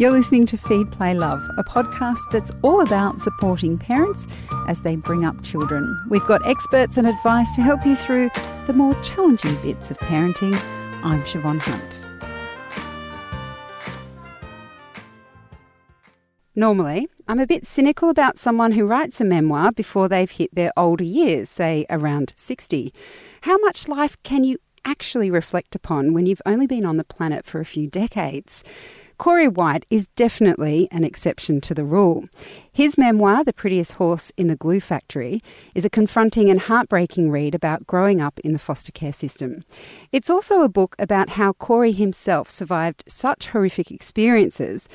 You're listening to Feed, Play, Love, a podcast that's all about supporting parents as they bring up children. We've got experts and advice to help you through the more challenging bits of parenting. I'm Siobhan Hunt. Normally, I'm a bit cynical about someone who writes a memoir before they've hit their older years, say around 60. How much life can you actually reflect upon when you've only been on the planet for a few decades? Corey White is definitely an exception to the rule. His memoir, The Prettiest Horse in the Glue Factory, is a confronting and heartbreaking read about growing up in the foster care system. It's also a book about how Corey himself survived such horrific experiences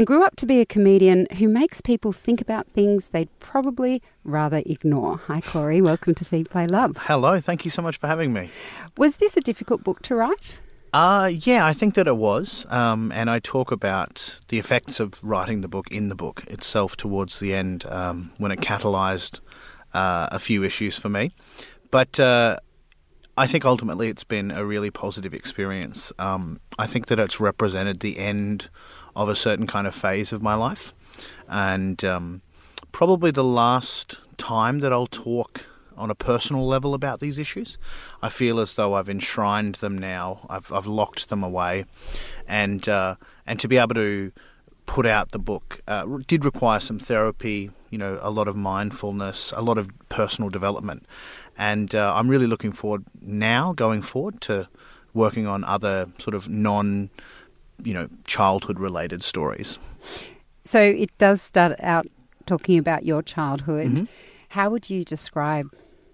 and grew up to be a comedian who makes people think about things they'd probably rather ignore. Hi, Corey. Welcome to Feed, Play, Love. Hello. Thank you so much for having me. Was this a difficult book to write? Uh, yeah, I think that it was. Um, and I talk about the effects of writing the book in the book itself towards the end um, when it catalysed uh, a few issues for me. But uh, I think ultimately it's been a really positive experience. Um, I think that it's represented the end of a certain kind of phase of my life. And um, probably the last time that I'll talk on a personal level about these issues. I feel as though I've enshrined them now. I've I've locked them away, and uh, and to be able to put out the book uh, did require some therapy. You know, a lot of mindfulness, a lot of personal development, and uh, I'm really looking forward now, going forward, to working on other sort of non, you know, childhood related stories. So it does start out talking about your childhood. Mm-hmm. How would you describe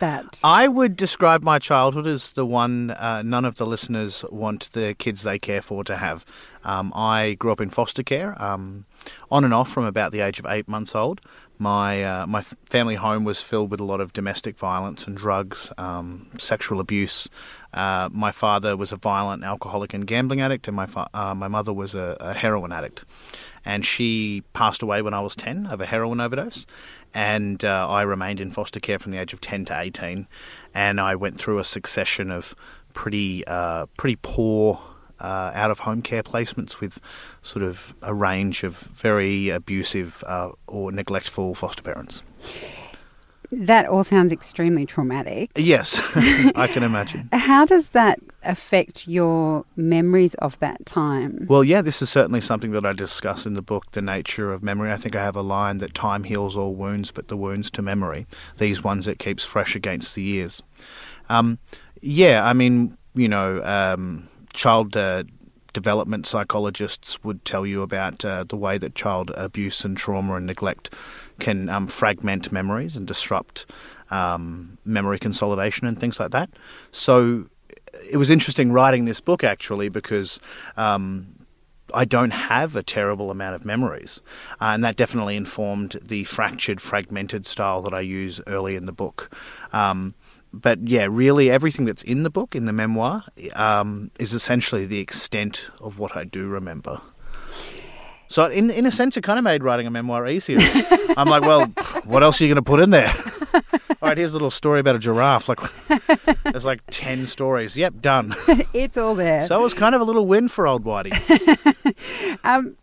that? I would describe my childhood as the one uh, none of the listeners want the kids they care for to have. Um, I grew up in foster care, um, on and off from about the age of eight months old. My uh, my family home was filled with a lot of domestic violence and drugs, um, sexual abuse. Uh, my father was a violent alcoholic and gambling addict, and my fa- uh, my mother was a, a heroin addict. And she passed away when I was ten of a heroin overdose and uh, I remained in foster care from the age of 10 to 18 and I went through a succession of pretty uh, pretty poor uh, out of home care placements with sort of a range of very abusive or neglectful foster parents. That all sounds extremely traumatic. Yes, I can imagine. How does that affect your memories of that time? Well, yeah, this is certainly something that I discuss in the book, The Nature of Memory. I think I have a line that time heals all wounds, but the wounds to memory, these ones it keeps fresh against the years. Um, yeah, I mean, you know, um, child uh, development psychologists would tell you about uh, the way that child abuse and trauma and neglect can um, fragment memories and disrupt um, memory consolidation and things like that. So it was interesting writing this book actually because. Um, I don't have a terrible amount of memories, uh, and that definitely informed the fractured, fragmented style that I use early in the book. Um, but yeah, really everything that's in the book, in the memoir, um, is essentially the extent of what I do remember. So in in a sense, it kind of made writing a memoir easier. I'm like, well, what else are you going to put in there? All right, here's a little story about a giraffe. Like, there's like ten stories. Yep, done. it's all there. So it was kind of a little win for old Whitey. um,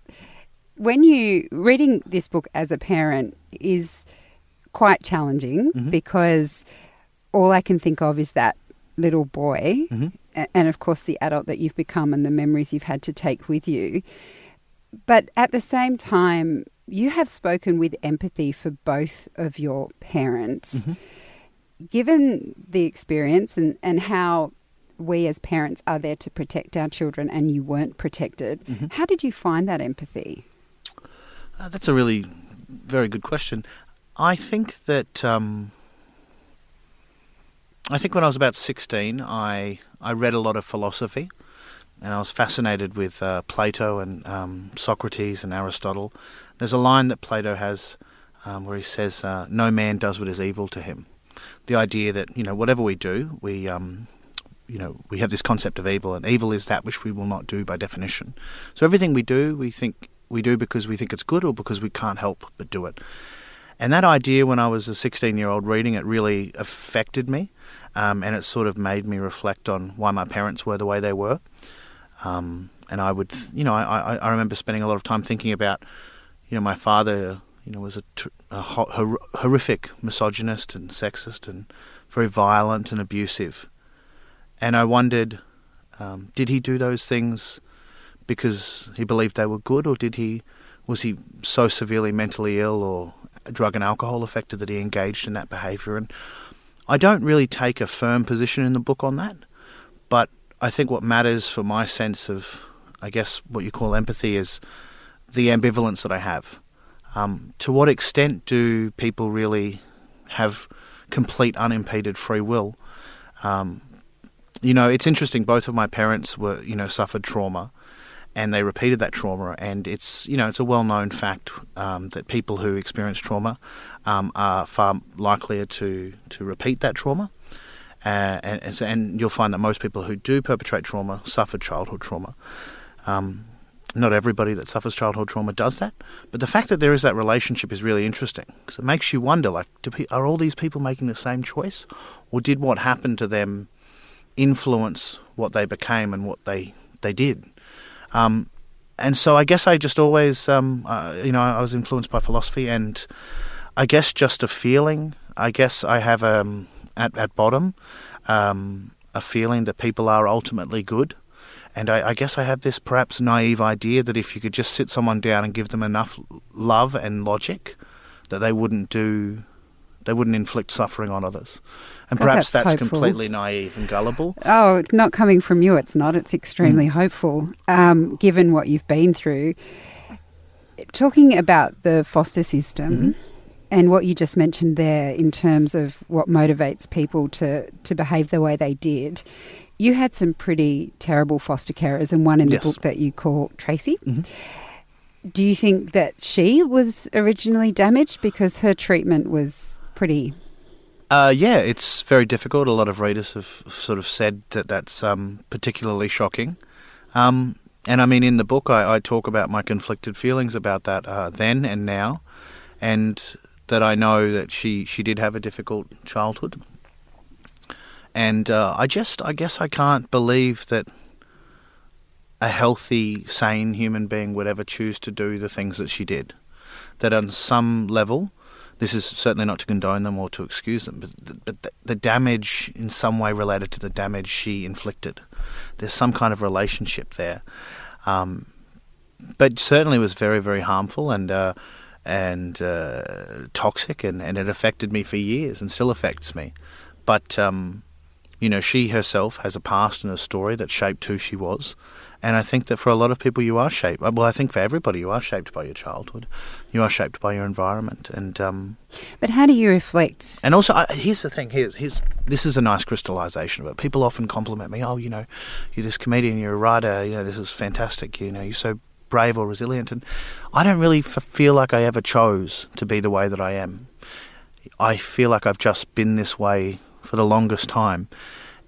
when you reading this book as a parent is quite challenging mm-hmm. because all I can think of is that little boy, mm-hmm. and of course the adult that you've become and the memories you've had to take with you. But at the same time, you have spoken with empathy for both of your parents. Mm-hmm. Given the experience and, and how we as parents are there to protect our children and you weren't protected, mm-hmm. how did you find that empathy? Uh, that's a really very good question. I think that um, I think when I was about 16, I, I read a lot of philosophy and I was fascinated with uh, Plato and um, Socrates and Aristotle. There's a line that Plato has um, where he says, uh, "No man does what is evil to him." The idea that you know whatever we do, we um, you know we have this concept of evil, and evil is that which we will not do by definition. So everything we do, we think we do because we think it's good, or because we can't help but do it. And that idea, when I was a 16 year old reading it, really affected me. Um, and it sort of made me reflect on why my parents were the way they were. Um, and I would, you know, I, I remember spending a lot of time thinking about, you know, my father, you know, was a, a hor- horrific misogynist and sexist and very violent and abusive, and I wondered, um, did he do those things because he believed they were good, or did he was he so severely mentally ill or drug and alcohol affected that he engaged in that behaviour? And I don't really take a firm position in the book on that, but I think what matters for my sense of, I guess, what you call empathy is the ambivalence that I have. Um, to what extent do people really have complete unimpeded free will? Um, you know, it's interesting. Both of my parents were, you know, suffered trauma, and they repeated that trauma. And it's, you know, it's a well-known fact um, that people who experience trauma um, are far likelier to to repeat that trauma. Uh, and, and, you'll find that most people who do perpetrate trauma suffered childhood trauma. Um, not everybody that suffers childhood trauma does that, but the fact that there is that relationship is really interesting because it makes you wonder: like, pe- are all these people making the same choice, or did what happened to them influence what they became and what they they did? Um, and so I guess I just always, um, uh, you know, I was influenced by philosophy, and I guess just a feeling. I guess I have um, at at bottom um, a feeling that people are ultimately good. And I, I, guess I have this perhaps naive idea that if you could just sit someone down and give them enough love and logic, that they wouldn't do, they wouldn't inflict suffering on others. And perhaps that's, that's completely naive and gullible. Oh, not coming from you, it's not. It's extremely mm. hopeful, um, given what you've been through. Talking about the foster system. Mm-hmm and what you just mentioned there in terms of what motivates people to, to behave the way they did, you had some pretty terrible foster carers, and one in the yes. book that you call Tracy. Mm-hmm. Do you think that she was originally damaged because her treatment was pretty? Uh, yeah, it's very difficult. A lot of readers have sort of said that that's um, particularly shocking. Um, and I mean, in the book, I, I, talk about my conflicted feelings about that uh, then and now, and that I know that she, she did have a difficult childhood. And uh, I just, I guess I can't believe that a healthy, sane human being would ever choose to do the things that she did. That on some level, this is certainly not to condone them or to excuse them, but the, but the, the damage in some way related to the damage she inflicted. There's some kind of relationship there. Um, but certainly was very, very harmful and uh, and uh, toxic, and, and it affected me for years and still affects me. But, um, you know, she herself has a past and a story that shaped who she was. And I think that for a lot of people, you are shaped. Well, I think for everybody, you are shaped by your childhood. You are shaped by your environment. And um, but how do you reflect? And also, I, here's the thing. Here's, here's this is a nice crystallization of it. People often compliment me. Oh, you know, you're this comedian. You're a writer. You know, this is fantastic. You know, you're so brave or resilient. And I don't really f- feel like I ever chose to be the way that I am. I feel like I've just been this way for the longest time.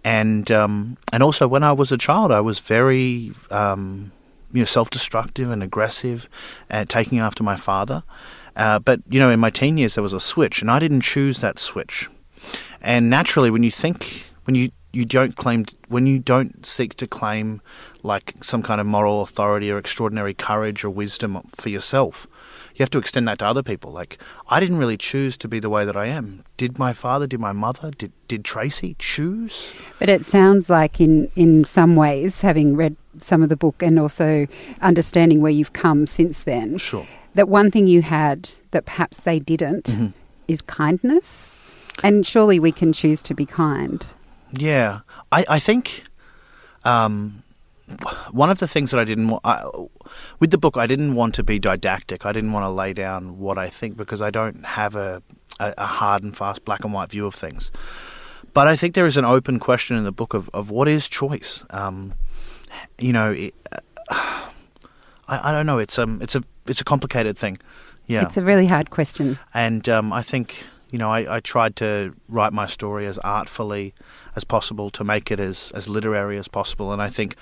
And um, and also when I was a child, I was very um, you know self-destructive and aggressive, and taking after my father. Uh, but you know, in my teen years, there was a switch, and I didn't choose that switch. And naturally, when you think, when you you don't claim when you don't seek to claim like some kind of moral authority or extraordinary courage or wisdom for yourself you have to extend that to other people. Like i didn't really choose to be the way that i am. Did my father did my mother did did tracy choose? But it sounds like in in some ways having read some of the book and also understanding where you've come since then sure. that one thing you had that perhaps they didn't mm-hmm. is kindness. And surely we can choose to be kind yeah, I I think um, one of the things that I didn't want with the book, I didn't want to be didactic. I didn't want to lay down what I think because I don't have a, a, a hard and fast black and white view of things. But I think there is an open question in the book of, of what is choice. Um, you know, it, uh, I, I don't know. It's um it's a it's a complicated thing. Yeah, it's a really hard question. And um, I think you know, I, I, tried to write my story as artfully as possible to make it as, as literary as possible. And I think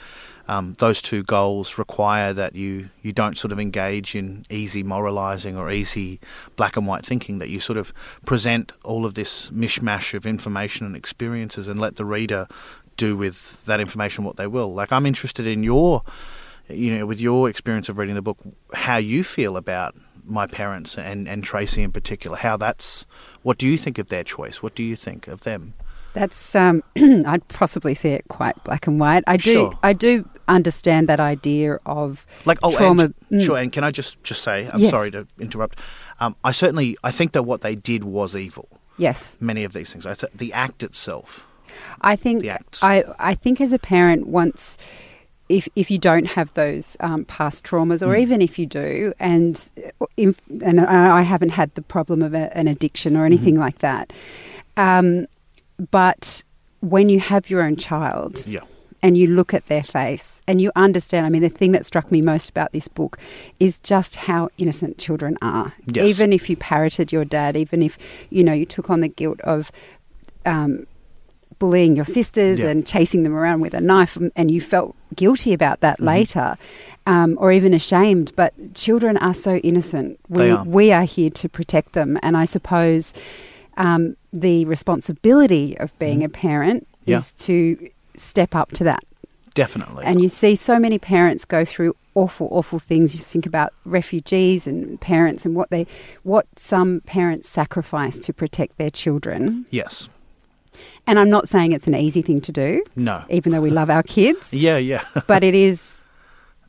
um, those two goals require that you, you don't sort of engage in easy moralizing or easy black and white thinking, that you sort of present all of this mishmash of information and experiences and let the reader do with that information what they will. Like, I'm interested in your you know, with your experience of reading the book, how you feel about my parents and, and Tracy in particular. How that's what do you think of their choice? What do you think of them? That's um, I'd possibly see it quite black and white. I do Sure. I do understand that idea of Like oh, trauma. and, Mm. sure. And can I just just say, I'm Yes. sorry to interrupt. Um, I certainly I think that what they did was evil. Yes, Many of these things. I th- the act itself. I think. I I think as a parent once. If, if you don't have those um, past traumas, Mm. or even if you do, and if, and I haven't had the problem of a, an addiction or anything Mm-hmm. like that, um, but when you have your own child, Yeah. and you look at their face and you understand. I mean, the thing that struck me most about this book is just how innocent children are. Yes. Even if you parroted your dad, even if you know you took on the guilt of. Um, bullying your sisters Yeah. and chasing them around with a knife and, and you felt guilty about that Mm-hmm. later um, or even ashamed but children are so innocent we, They are. we are here to protect them and i suppose um, the responsibility of being a parent. Yeah. is to step up to that Definitely. and you see so many parents go through awful, awful things. You think about refugees and parents and what they, what some parents sacrifice to protect their children. yes. And I'm not saying it's an easy thing to do, No. even though we love our kids, Yeah. Yeah. but it is.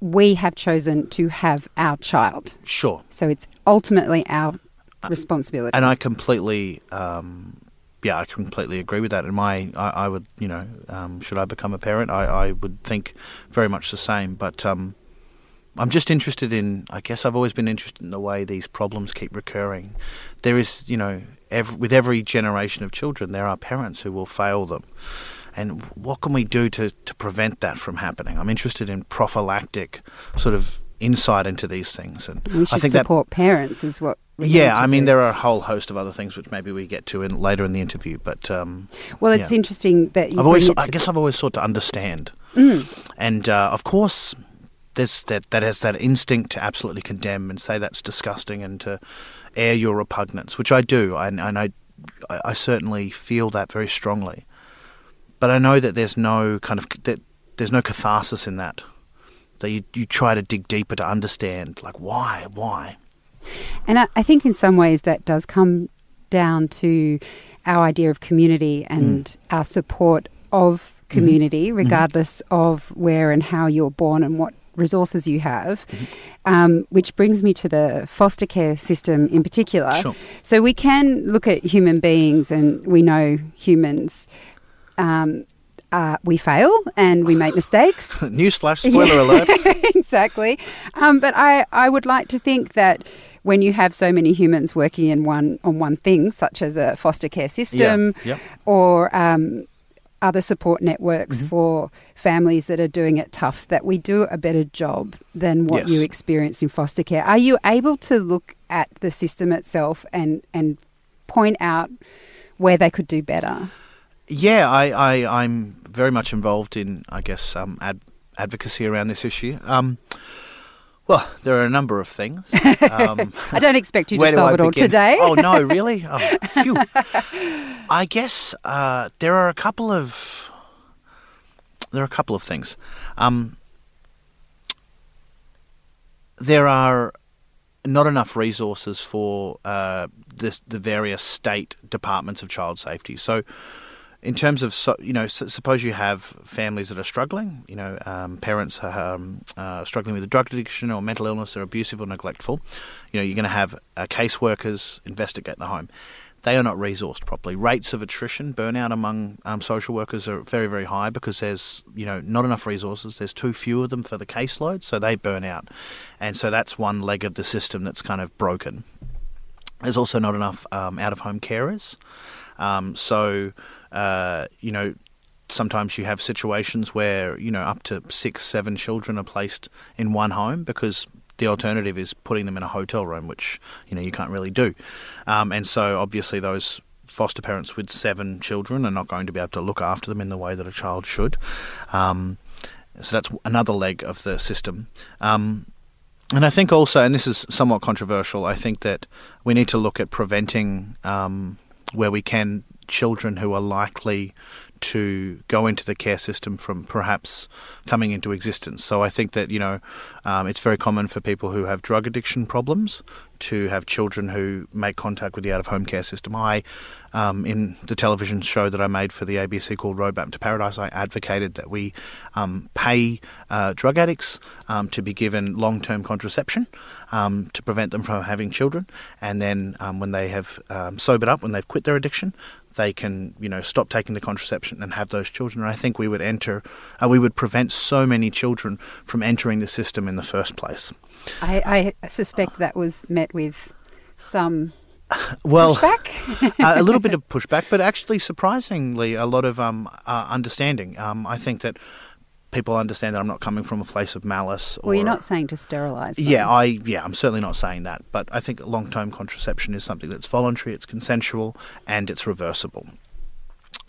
We have chosen to have our child, sure. so it's ultimately our responsibility. And I completely, um, yeah, I completely agree with that. And my, I, I would, you know, um, should I become a parent, I, I would think very much the same. But um, I'm just interested in. I guess I've always been interested in the way these problems keep recurring. There is, you know, ev with every generation of children, there are parents who will fail them. And what can we do to, to prevent that from happening? I'm interested in prophylactic sort of insight into these things, and we should I think that support parents, is what. yeah, I mean do. there are a whole host of other things which maybe we get to in later in the interview, but um, Well, it's yeah. interesting that you I've always, I guess, I've always sought to understand, Mm. and uh, of course, there's that that has that instinct to absolutely condemn and say that's disgusting and to air your repugnance, which I do, and, and I, I certainly feel that very strongly, but I know that there's no kind of that there's no catharsis in that. That you, you try to dig deeper to understand, like why, why. And I, I think in some ways that does come down to our idea of community and Mm. our support of Mm-hmm. community, regardless of where and how you're born and what resources you have. Mm-hmm. Um, which brings me to the foster care system in particular. Sure. So we can look at human beings, and we know humans. Um, uh, we fail and we make mistakes. Newsflash, spoiler alert. exactly. Um, but I, I would like to think that when you have so many humans working in one on one thing, such as a foster care system Yeah, yep. or um, other support networks Mm-hmm. for families that are doing it tough, that we do a better job than what Yes. you experienced in foster care. Are you able to look at the system itself and and point out where they could do better? Yeah, I, I, I'm very much involved in, I guess, um, ad- advocacy around this issue. Um, well, there are a number of things. Um, I don't expect you to solve it all begin? today. Oh no, really? Oh, phew. I guess uh, there are a couple of there are a couple of things. Um, there are not enough resources for uh, this, the various state departments of child safety. So, in terms of you know, suppose you have families that are struggling, you know, um, parents are um, uh, struggling with a drug addiction or mental illness, they're abusive or neglectful. You know, you're going to have uh, caseworkers investigate the home. They are not resourced properly. Rates of attrition, burnout among um, social workers are very, very high because there's you know not enough resources. There's too few of them for the caseload, so they burn out, and so that's one leg of the system that's kind of broken. There's also not enough um, out of home carers. Um, so, uh, you know, sometimes you have situations where, you know, up to six, seven children are placed in one home because the alternative is putting them in a hotel room, which, you know, you can't really do. Um, and so obviously those foster parents with seven children are not going to be able to look after them in the way that a child should. Um, so that's another leg of the system. Um, and I think also, and this is somewhat controversial, I think that we need to look at preventing, um, where we can, children who are likely to go into the care system from perhaps coming into existence. So I think that you know um, it's very common for people who have drug addiction problems to have children who make contact with the out of home care system. I, um, in the television show that I made for the ABC called Roadmap to Paradise, I advocated that we um, pay uh, drug addicts um, to be given long term contraception um, to prevent them from having children, and then um, when they have sobered up, when they've quit their addiction, they can, you know, stop taking the contraception and have those children. And I think we would enter, uh, we would prevent so many children from entering the system in the first place. I, I suspect that was met with some well, pushback. a little bit of pushback, but actually, surprisingly, a lot of um, uh, understanding. Um, I think that people understand that I'm not coming from a place of malice. well, you're not saying to sterilise. Them. Yeah, I yeah, I'm certainly not saying that. But I think long-term contraception is something that's voluntary, it's consensual, and it's reversible.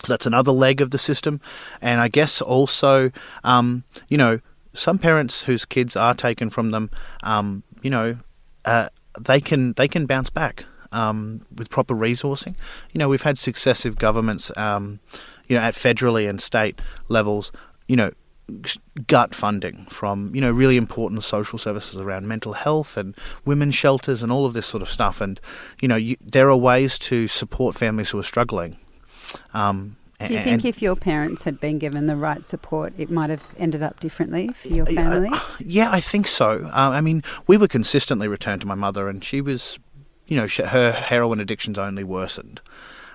So that's another leg of the system, and I guess also, um, you know, some parents whose kids are taken from them, um, you know, uh, they can they can bounce back. Um, with proper resourcing, you know, we've had successive governments, um, you know, at federally and state levels, you know, gut funding from you know really important social services around mental health and women's shelters and all of this sort of stuff and you know you, there are ways to support families who are struggling um, do you think if your parents had been given the right support, it might have ended up differently for your family? Yeah, I think so. Uh, I mean, we were consistently returned to my mother, and she was, you know, she, her heroin addictions only worsened.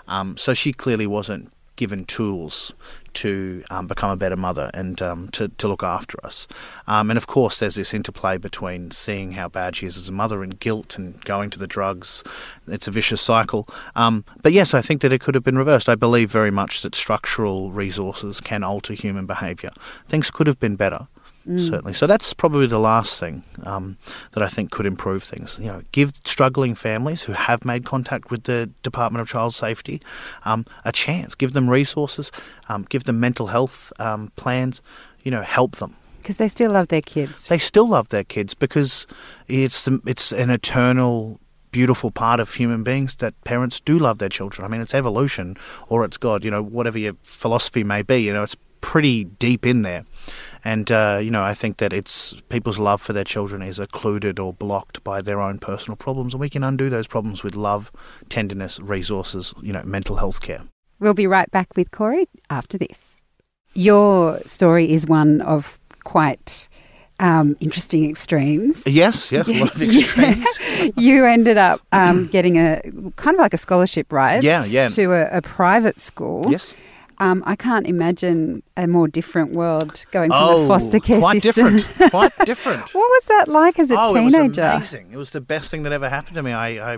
Um, so she clearly wasn't given tools to um, become a better mother and um, to, to look after us. Um, and of course, there's this interplay between seeing how bad she is as a mother and guilt and going to the drugs. It's a vicious cycle. Um, but yes, I think that it could have been reversed. I believe very much that structural resources can alter human behaviour. Things could have been better. Mm. Certainly, so that's probably the last thing um, that I think could improve things. You know, give struggling families who have made contact with the Department of Child Safety um, a chance. Give them resources. Um, give them mental health um, plans. You know, help them because they still love their kids. They still love their kids because it's the, it's an eternal beautiful part of human beings that parents do love their children. I mean, it's evolution or it's God, you know, whatever your philosophy may be, you know, it's pretty deep in there. And, uh, you know, I think that it's people's love for their children is occluded or blocked by their own personal problems. And we can undo those problems with love, tenderness, resources, you know, mental health care. We'll be right back with Corey after this. Your story is one of quite um, interesting extremes. Yes, yes, a lot of extremes. you ended up um, getting a kind of like a scholarship, right? Yeah, yeah. To a, a private school. Yes. Um, I can't imagine a more different world going from oh, the foster care quite system. different. Quite different. what was that like as a oh, teenager? It was amazing. It was the best thing that ever happened to me. I, I,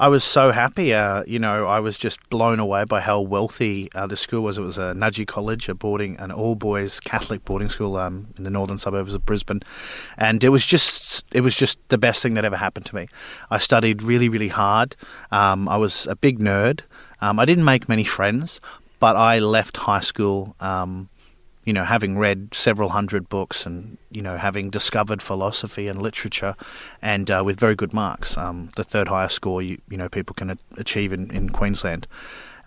I was so happy. Uh, you know, I was just blown away by how wealthy uh, the school was. It was a Nudgee College, a boarding, an all boys Catholic boarding school um, in the northern suburbs of Brisbane, and it was just, it was just the best thing that ever happened to me. I studied really, really hard. Um, I was a big nerd. Um, I didn't make many friends, but I left high school, um, you know, having read several hundred books and, you know, having discovered philosophy and literature and uh, with very good marks. Um, the third highest score, you, you know, people can achieve in, in Queensland.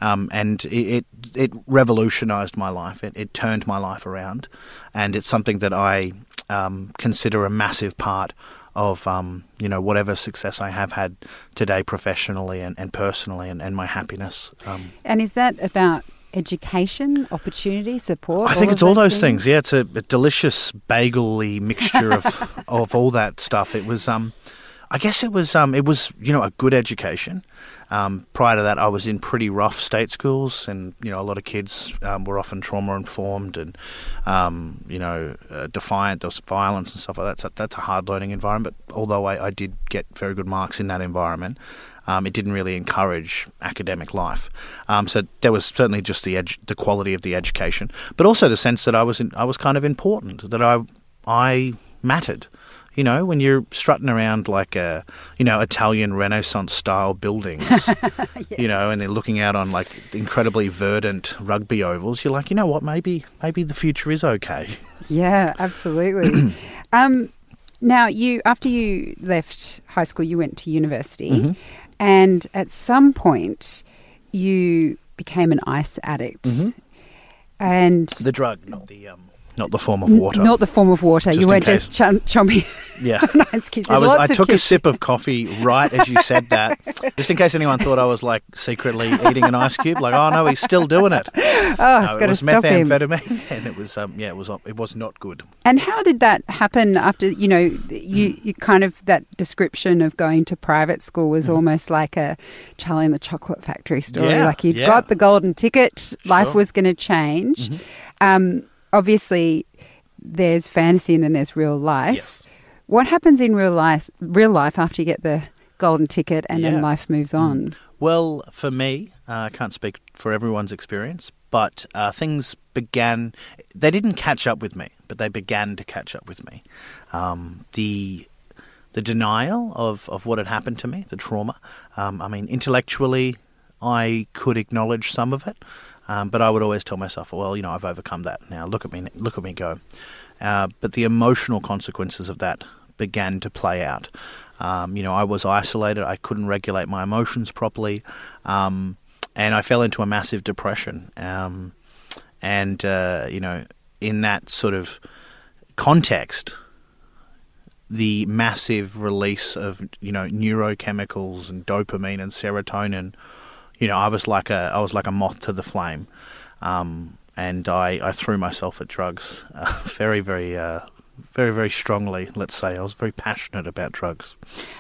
Um, and it, it, it revolutionised my life. It, it, turned my life around, and it's something that I um, consider a massive part of um, you know whatever success I have had today professionally and, and personally and, and my happiness. Um, and is that about education, opportunity, support? I think it's all those things? things. Yeah, it's a, a delicious bagely mixture of of all that stuff. It was um, I guess it was um, it was you know a good education. Um, prior to that, I was in pretty rough state schools, and you know a lot of kids um, were often trauma informed and um, you know uh, defiant. There was violence and stuff like that. So that's a hard learning environment. But although I, I did get very good marks in that environment, um, it didn't really encourage academic life. Um, so there was certainly just the edu- the quality of the education, but also the sense that I was in, I was kind of important, that I I mattered. You know, when you're strutting around like a, you know, Italian Renaissance style buildings, yeah. you know, and they're looking out on like incredibly verdant rugby ovals, you're like, you know what, maybe maybe the future is okay. Yeah, absolutely. um, now, you after you left high school, you went to university, mm-hmm. And at some point, you became an ice addict. Mm-hmm. And The drug, not the um, not the form of water. not the form of water. Just you weren't case. just chum- yeah. on ice cubes. I was. I took a sip of coffee right as you said that, just in case anyone thought I was like secretly eating an ice cube. Like, oh no, he's still doing it. Oh, No, it was stop him. methamphetamine, and it was. Um, yeah, it was. It was not good. And how did that happen after, you know, you, you kind of, that description of going to private school was almost like a Charlie and the Chocolate Factory story. Mm. Yeah, like you yeah. got the golden ticket, life Sure. Mm-hmm. was going to change. Um, obviously, there's fantasy and then there's real life. Yes. What happens in real life, real life after you get the golden ticket and then Yeah. Mm. life moves on? Well, for me, uh, I can't speak for everyone's experience, but uh, things began. They didn't catch up with me, but they began to catch up with me. Um, the the denial of, of what had happened to me, the trauma. Um, I mean, intellectually, I could acknowledge some of it, um, but I would always tell myself, "Well, you know, I've overcome that. Now look at me, look at me go." Uh, but the emotional consequences of that began to play out. Um, you know, I was isolated. I couldn't regulate my emotions properly, um, and I fell into a massive depression. Um, and uh, you know, in that sort of context, the massive release of you know neurochemicals and dopamine and serotonin, you know, I was like a I was like a moth to the flame, um, and I, I threw myself at drugs uh, very very uh, very very strongly. Let's say I was very passionate about drugs.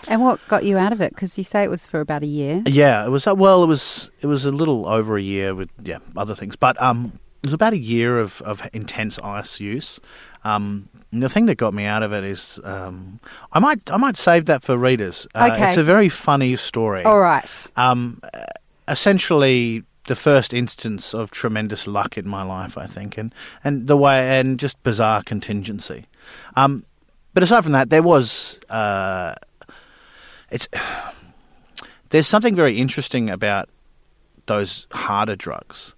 And what got you out of it? Because you say it was for about a year. Yeah, it was uh, well, it was it was a little over a year with yeah other things, but um, it was about a year of, of intense ice use. Um, the thing that got me out of it is um, I might I might save that for readers. Uh, Okay. It's a very funny story. All right. Um, essentially, the first instance of tremendous luck in my life, I think, and, and the way and just bizarre contingency. Um, but aside from that, there was uh, it's there's something very interesting about those harder drugs,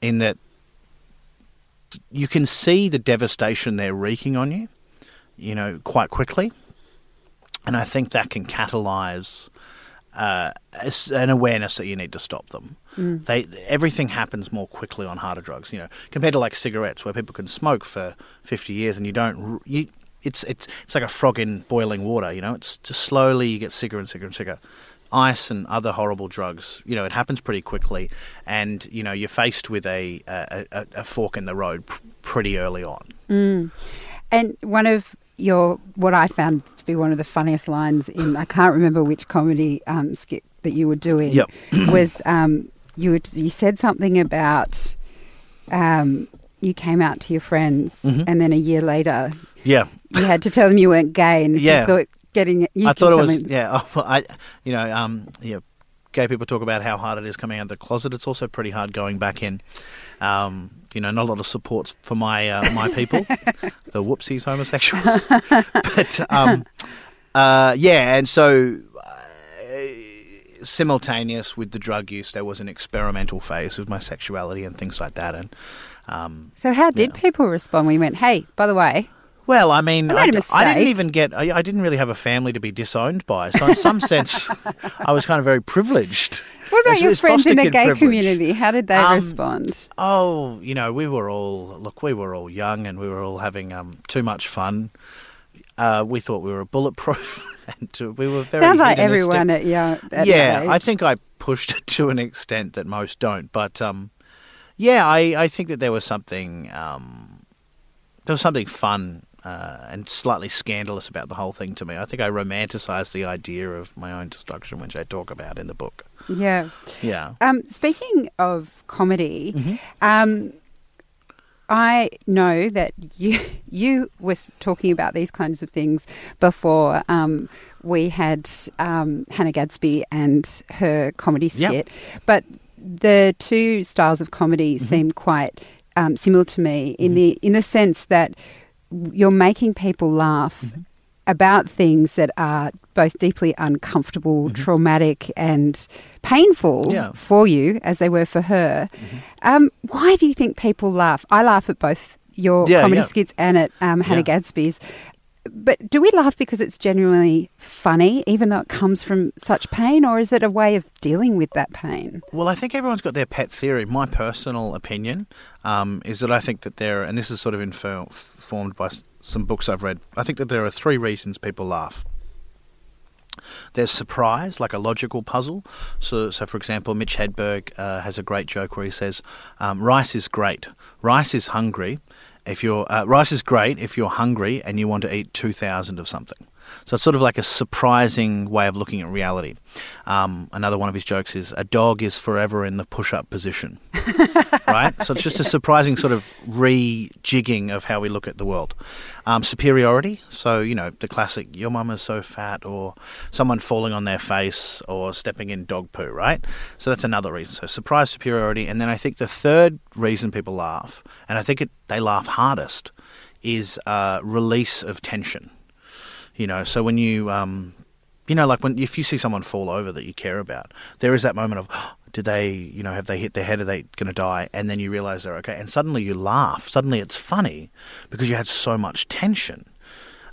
in that you can see the devastation they're wreaking on you, you know, quite quickly, and I think that can catalyze uh, an awareness that you need to stop them. They everything happens more quickly on harder drugs, you know, compared to like cigarettes, where people can smoke for fifty years and you don't. You, it's it's it's like a frog in boiling water, you know. It's just slowly you get sicker and sicker and sicker. Ice and other horrible drugs, you know, it happens pretty quickly, and you know you're faced with a a, a, fork in the road pr- pretty early on. And one of your, what I found to be one of the funniest lines in, I can't remember which comedy um, skit that you were doing, Yep. was um, you, would, you said something about um, you came out to your friends Mm-hmm. and then a year later Yeah, you had to tell them you weren't gay and Yeah. you thought getting you I thought it was me- yeah. oh, I you know um yeah. Gay people talk about how hard it is coming out of the closet. It's also pretty hard going back in. Um, you know, not a lot of support for my uh, my people, the whoopsies homosexuals. but um, uh, yeah, and so uh, simultaneous with the drug use, there was an experimental phase with my sexuality and things like that. And um, So how did Yeah. people respond when you went, hey, by the way, Well, I mean, I I, I didn't even get. I, I didn't really have a family to be disowned by. So, in some sense, I was kind of very privileged. What about your friends in the gay privilege. community? How did they Um, respond? Oh, you know, we were all look. We were all young, and we were all having um, too much fun. Uh, we thought we were bulletproof, and we were very. Sounds like hedonistic. everyone at yeah. At yeah, I think I pushed it to an extent that most don't. But um, yeah, I, I think that there was something um, there was something fun uh, and slightly scandalous about the whole thing to me. I think I romanticized the idea of my own destruction, which I talk about in the book. Yeah. Yeah. Um, speaking of comedy, Mm-hmm. um, I know that you you was talking about these kinds of things before um, we had um, Hannah Gadsby and her comedy Yep. skit, but the two styles of comedy Mm-hmm. seem quite um, similar to me in the in the sense that you're making people laugh Mm-hmm. About things that are both deeply uncomfortable, traumatic, and painful Mm-hmm. Yeah. for you, as they were for her. Um, why do you think people laugh? I laugh at both your Yeah, comedy yeah. skits and at um, Hannah. Gadsby's. but do we laugh because it's genuinely funny, even though it comes from such pain, or is it a way of dealing with that pain? Well, I think everyone's got their pet theory. My personal opinion um, is that I think that there, and this is sort of informed by some books I've read, I think that there are three reasons people laugh. There's surprise, like a logical puzzle. So, so for example, Mitch Hedberg uh, has a great joke where he says, um, "Rice is great. Rice is hungry. If you're uh, rice is great if you're hungry and you want to eat two thousand of something." So it's sort of like a surprising way of looking at reality. Um, another one of his jokes is a dog is forever in the push up position. right? So it's just a surprising sort of rejigging of how we look at the world. Um, superiority. So, you know, the classic, your mum is so fat, or someone falling on their face, or stepping in dog poo, right? So that's another reason. So, surprise, superiority. And then I think the third reason people laugh, and I think it, they laugh hardest, is uh, release of tension. You know, so when you, um, you know, like when if you see someone fall over that you care about, there is that moment of, oh, did they, you know, have they hit their head? Are they going to die? And then you realize they're okay, and suddenly you laugh. Suddenly it's funny because you had so much tension.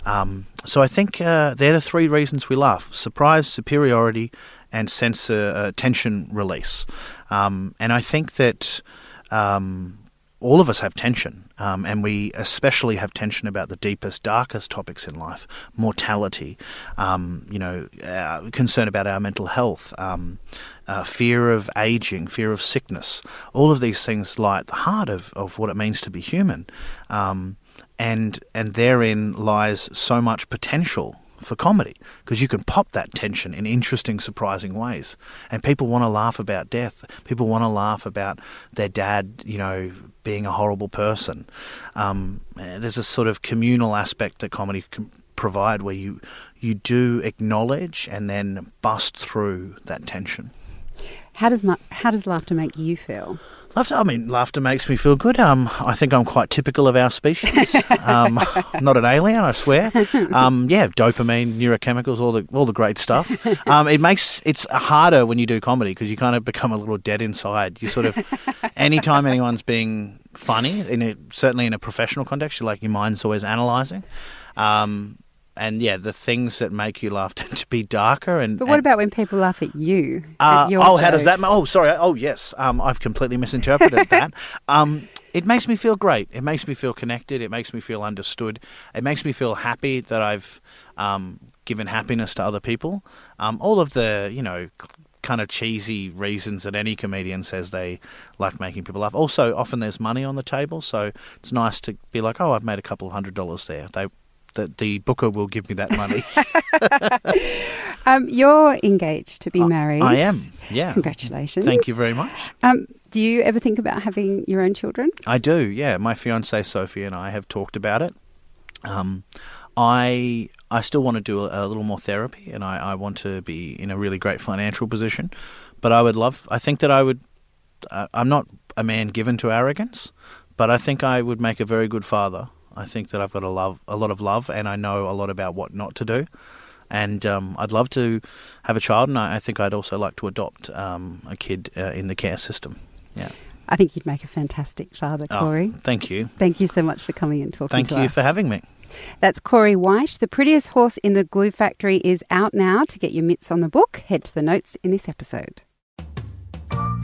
Um, so I think uh, they're the three reasons we laugh: surprise, superiority, and sense uh, tension release. Um, and I think that um, all of us have tension, um, and we especially have tension about the deepest, darkest topics in life: mortality, um, you know, uh, concern about our mental health, um, uh, fear of aging, fear of sickness. All of these things lie at the heart of, of what it means to be human, um, and and therein lies so much potential for comedy because you can pop that tension in interesting, surprising ways. And people want to laugh about death. People want to laugh about their dad, you know, being a horrible person. Um, there's a sort of communal aspect that comedy can provide where you you do acknowledge and then bust through that tension. How does how does laughter make you feel? Laughter, I mean, laughter makes me feel good. Um, I think I'm quite typical of our species. Um, not an alien, I swear. Um, yeah, dopamine, neurochemicals, all the all the great stuff. Um, it makes it's harder when you do comedy because you kind of become a little dead inside. You sort of, anytime anyone's being funny, in a, certainly in a professional context, you like your mind's always analysing. Um, and yeah, the things that make you laugh tend to be darker. And but what and, about when people laugh at you? Uh, at oh, jokes? how does that? Oh, sorry. Oh, yes. Um, I've completely misinterpreted that. Um, it makes me feel great. It makes me feel connected. It makes me feel understood. It makes me feel happy that I've um, given happiness to other people. Um, all of the, you know, kind of cheesy reasons that any comedian says they like making people laugh. Also, often there's money on the table, so it's nice to be like, oh, I've made a couple of hundred dollars there. They that the booker will give me that money. um, you're engaged to be married. I am. Yeah. Congratulations. Thank you very much. Um, do you ever think about having your own children? I do. Yeah, my fiance Sophie and I have talked about it. Um, I I still want to do a, a little more therapy, and I, I want to be in a really great financial position. But I would love. I think that I would. Uh, I'm not a man given to arrogance, but I think I would make a very good father I think that I've got a love, a lot of love, and I know a lot about what not to do. And um, I'd love to have a child, and I, I think I'd also like to adopt um, a kid uh, in the care system. Yeah. I think you'd make a fantastic father, Oh, Corey. thank you. Thank you so much for coming and talking Thank to us. Thank you for having me. That's Corey White. The Prettiest Horse in the Glue Factory is out now. To get your mitts on the book, head to the notes in this episode.